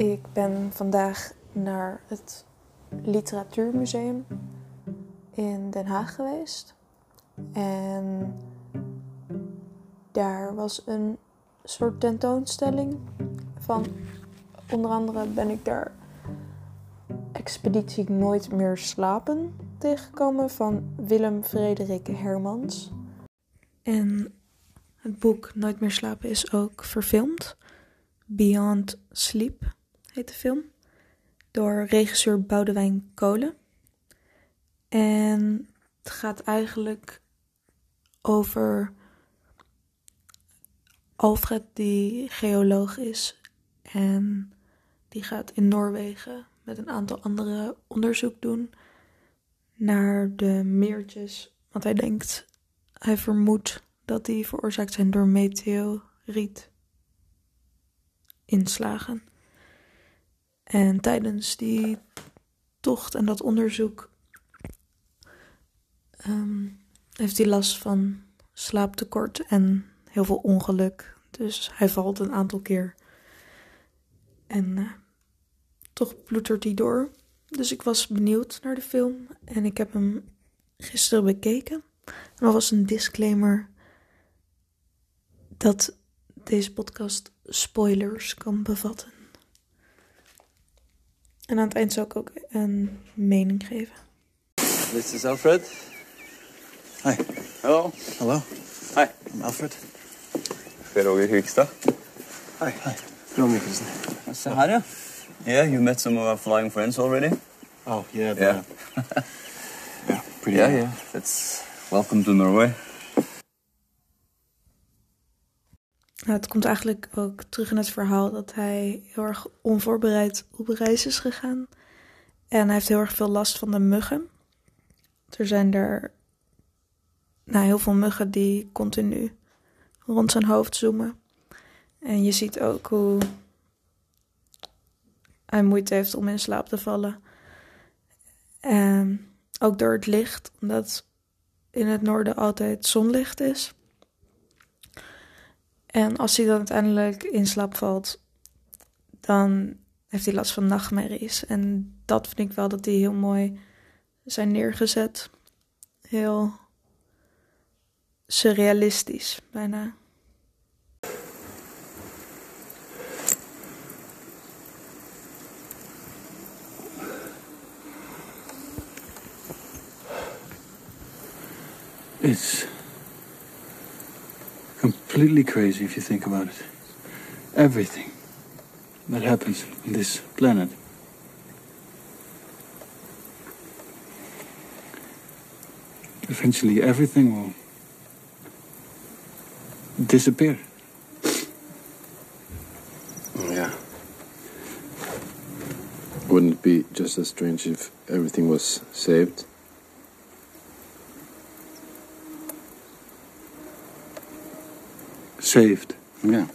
Ik ben vandaag naar het Literatuurmuseum in Den Haag geweest. En daar was een soort tentoonstelling van onder andere ben ik daar Expeditie Nooit meer slapen tegengekomen van Willem Frederik Hermans. En het boek Nooit meer slapen is ook verfilmd. Beyond Sleep heet de film. Door regisseur Boudewijn Kolen. En het gaat eigenlijk over Alfred die geoloog is. En die gaat in Noorwegen met een aantal anderen onderzoek doen naar de meertjes. Want hij denkt, hij vermoedt dat die veroorzaakt zijn door meteoriet inslagen. En tijdens die tocht en dat onderzoek ehm, heeft hij last van slaaptekort en heel veel ongeluk. Dus hij valt een aantal keer. En uh, toch ploetert hij door. Dus ik was benieuwd naar de film en ik heb hem gisteren bekeken. En was een disclaimer dat deze podcast spoilers kan bevatten. En aan het eind zal ik ook een mening geven. This is Alfred. Hi. Hello. Hello. Hi. I'm Alfred. Roger Hugstad. Hi. Hi. Mikkelsen. So, hi there. Yeah, you met some of our flying friends already? Oh, yeah. Yeah. yeah. Pretty. Yeah, yeah. That's welcome to Norway. Nou, het komt eigenlijk ook terug in het verhaal dat hij heel erg onvoorbereid op reis is gegaan. En hij heeft heel erg veel last van de muggen. Er zijn er nou, heel veel muggen die continu rond zijn hoofd zoomen. En je ziet ook hoe hij moeite heeft om in slaap te vallen. En ook door het licht, omdat in het noorden altijd zonlicht is. En als hij dan uiteindelijk in slaap valt, dan heeft hij last van nachtmerries. En dat vind ik wel dat die heel mooi zijn neergezet. Heel surrealistisch, bijna. It's completely crazy if you think about it. Everything that happens on this planet. Eventually, everything will disappear. Yeah. Wouldn't it be just as strange if everything was saved? Saved. Yeah.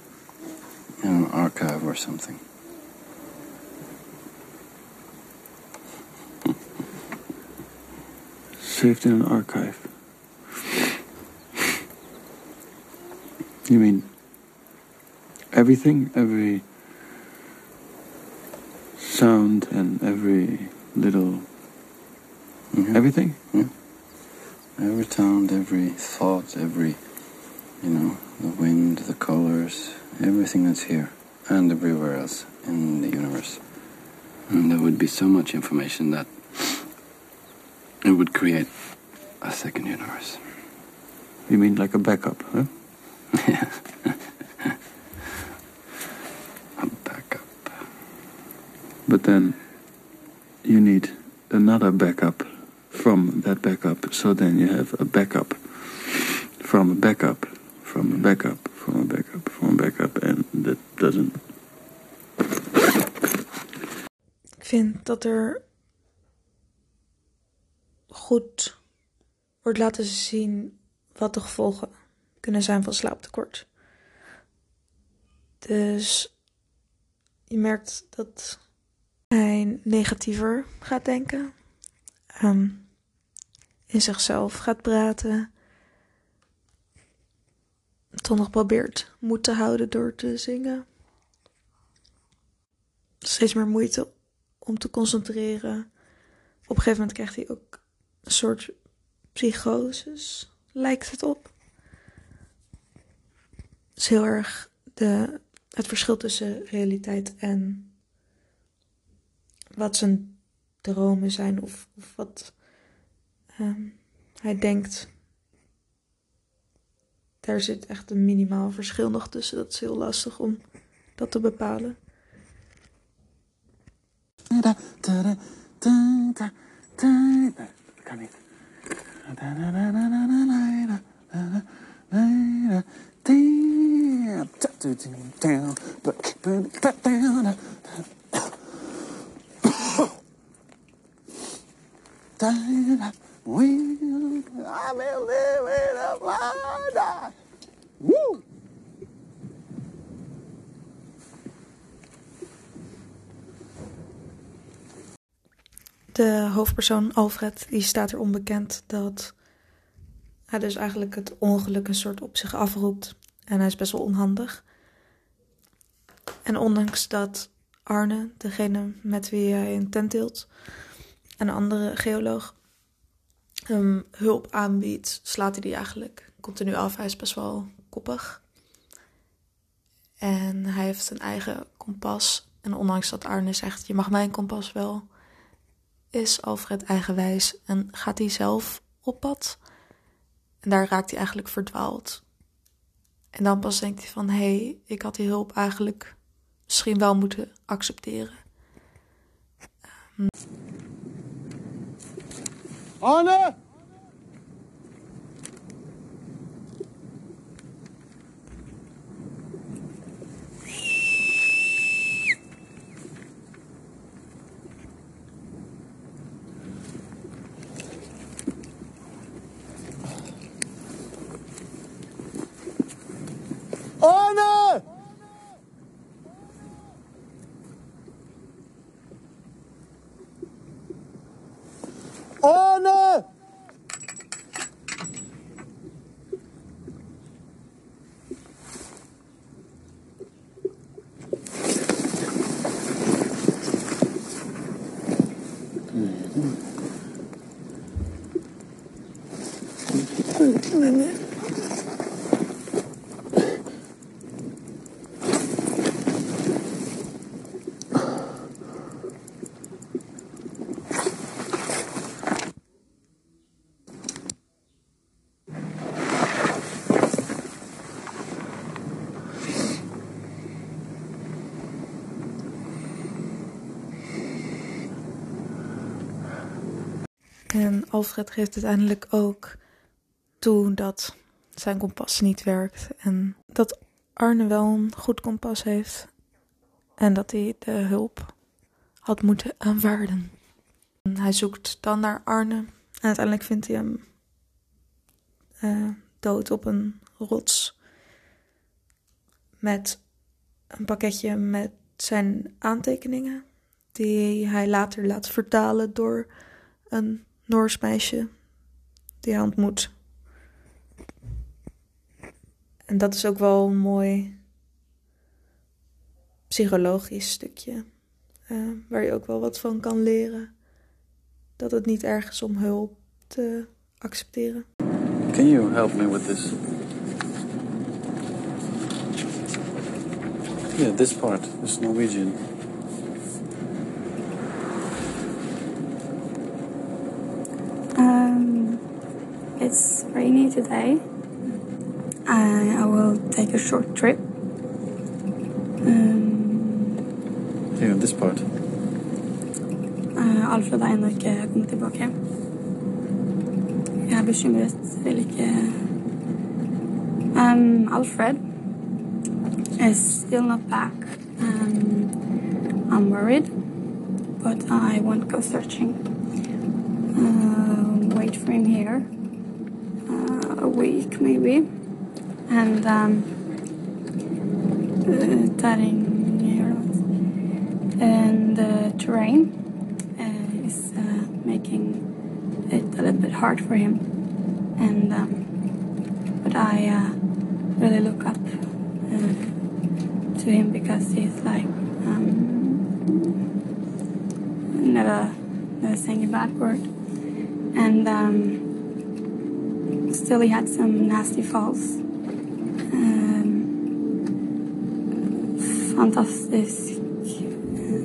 In an archive or something. Saved in an archive. You mean everything? Every sound and every little. Everything? Every sound, every thought, every, you know, the wind, the colors, everything that's here and everywhere else in the universe. And there would be so much information that it would create a second universe. You mean like a backup, huh? yeah. A backup. But then you need another backup from that backup. So then you have a backup from a backup from a backup from a backup from a backup. And that doesn't. Ik vind dat er goed wordt laten zien wat de gevolgen kunnen zijn van slaaptekort. Dus je merkt dat hij negatiever gaat denken, ehm, in zichzelf gaat praten, nog probeert moed te houden door te zingen. steeds meer moeite om te concentreren. Op een gegeven moment krijgt hij ook een soort psychoses, lijkt het op. Het is heel erg de, het verschil tussen realiteit en wat zijn dromen zijn of, of wat ehm, hij denkt. Daar zit echt een minimaal verschil nog tussen. Dat is heel lastig om dat te bepalen. Dat kan niet. De hoofdpersoon Alfred, die staat er onbekend dat hij dus eigenlijk het ongeluk een soort op zich afroept. En hij is best wel onhandig. En ondanks dat Arne, degene met wie hij een tent deelt, en een andere geoloog, hem hulp aanbiedt, slaat hij die eigenlijk continu af. Hij is best wel koppig. En hij heeft een eigen kompas. En ondanks dat Arne zegt, je mag mijn kompas wel, is Alfred eigenwijs en gaat hij zelf op pad. En daar raakt hij eigenlijk verdwaald. En dan pas denkt hij van, hé, hey, ik had die hulp eigenlijk misschien wel moeten accepteren. Arne! Arne! Arne! En Alfred geeft uiteindelijk ook toe dat zijn kompas niet werkt. En dat Arne wel een goed kompas heeft. En dat hij de hulp had moeten aanvaarden. En hij zoekt dan naar Arne. En uiteindelijk vindt hij hem eh, dood op een rots. Met een pakketje met zijn aantekeningen. Die hij later laat vertalen door een Noors meisje die hij ontmoet. En dat is ook wel een mooi psychologisch stukje. eh, waar je ook wel wat van kan leren. Dat het niet erg is om hulp te accepteren. Can you help me with this? Yeah, this part, this Norwegian. Rainy today. I, I will take a short trip. Um, Here, this part. uh, Alfred har ennå ikke kommet tilbake. Jeg er bekymret, vil ikke um, Alfred is still not back. Um, I'm worried, but I won't go searching. Uh, wait for him here. Uh, week, maybe. And um, uh. And the terrain uh, is uh, making it a little bit hard for him. And um, but I uh, really look up uh, to him because he's like um, never never saying a bad word, and um, still he had some nasty faults. Um, fantastic,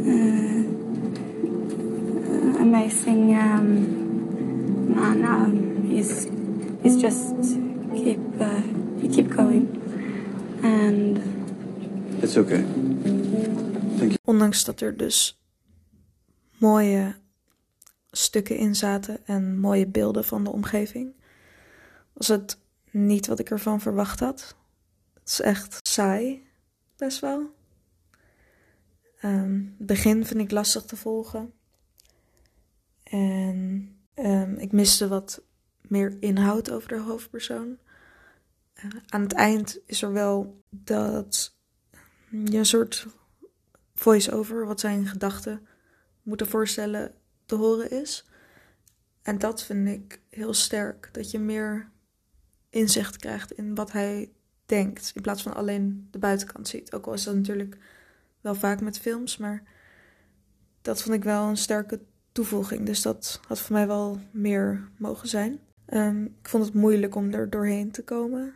uh, amazing um, man. Um, he's he's just keep uh, he keep going, and It's okay. Ondanks dat er dus mooie stukken in zaten en mooie beelden van de omgeving, was het niet wat ik ervan verwacht had. Het is echt saai, best wel. Ehm, het begin vind ik lastig te volgen. En ehm, ik miste wat meer inhoud over de hoofdpersoon. Eh, aan het eind is er wel dat je een soort voice-over, wat zijn gedachten moeten voorstellen, te horen is. En dat vind ik heel sterk, dat je meer inzicht krijgt in wat hij denkt, in plaats van alleen de buitenkant ziet. Ook al is dat natuurlijk wel vaak met films, maar dat vond ik wel een sterke toevoeging. Dus dat had voor mij wel meer mogen zijn. Ehm, ik vond het moeilijk om er doorheen te komen.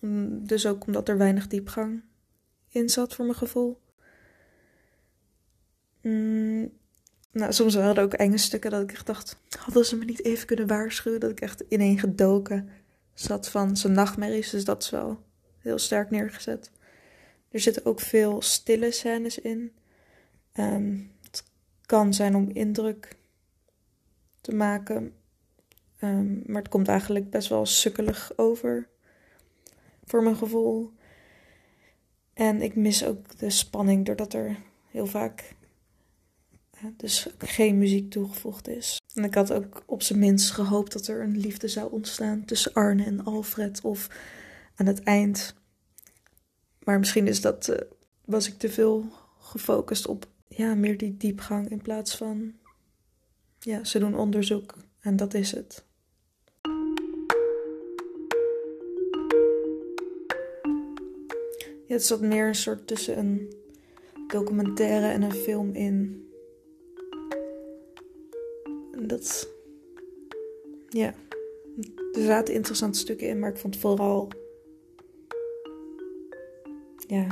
Om- dus ook omdat er weinig diepgang in zat voor mijn gevoel. Mm, nou, soms waren er ook enge stukken dat ik echt dacht... hadden ze me niet even kunnen waarschuwen? Dat ik echt ineen gedoken zat van zijn nachtmerries. Dus dat is wel heel sterk neergezet. Er zitten ook veel stille scènes in. Ehm, het kan zijn om indruk te maken. Ehm, maar het komt eigenlijk best wel sukkelig over. Voor mijn gevoel. En ik mis ook de spanning doordat er heel vaak eh, dus geen muziek toegevoegd is. En ik had ook op zijn minst gehoopt dat er een liefde zou ontstaan tussen Arne en Alfred of aan het eind. Maar misschien is dat, eh, was ik te veel gefocust op ja, meer die diepgang in plaats van ja, ze doen onderzoek en dat is het. Ja, het zat meer een soort tussen een documentaire en een film in. Dat. Ja. Er zaten interessante stukken in, maar ik vond vooral. Ja.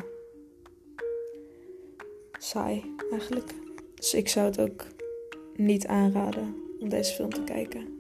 saai eigenlijk. Dus ik zou het ook niet aanraden om deze film te kijken.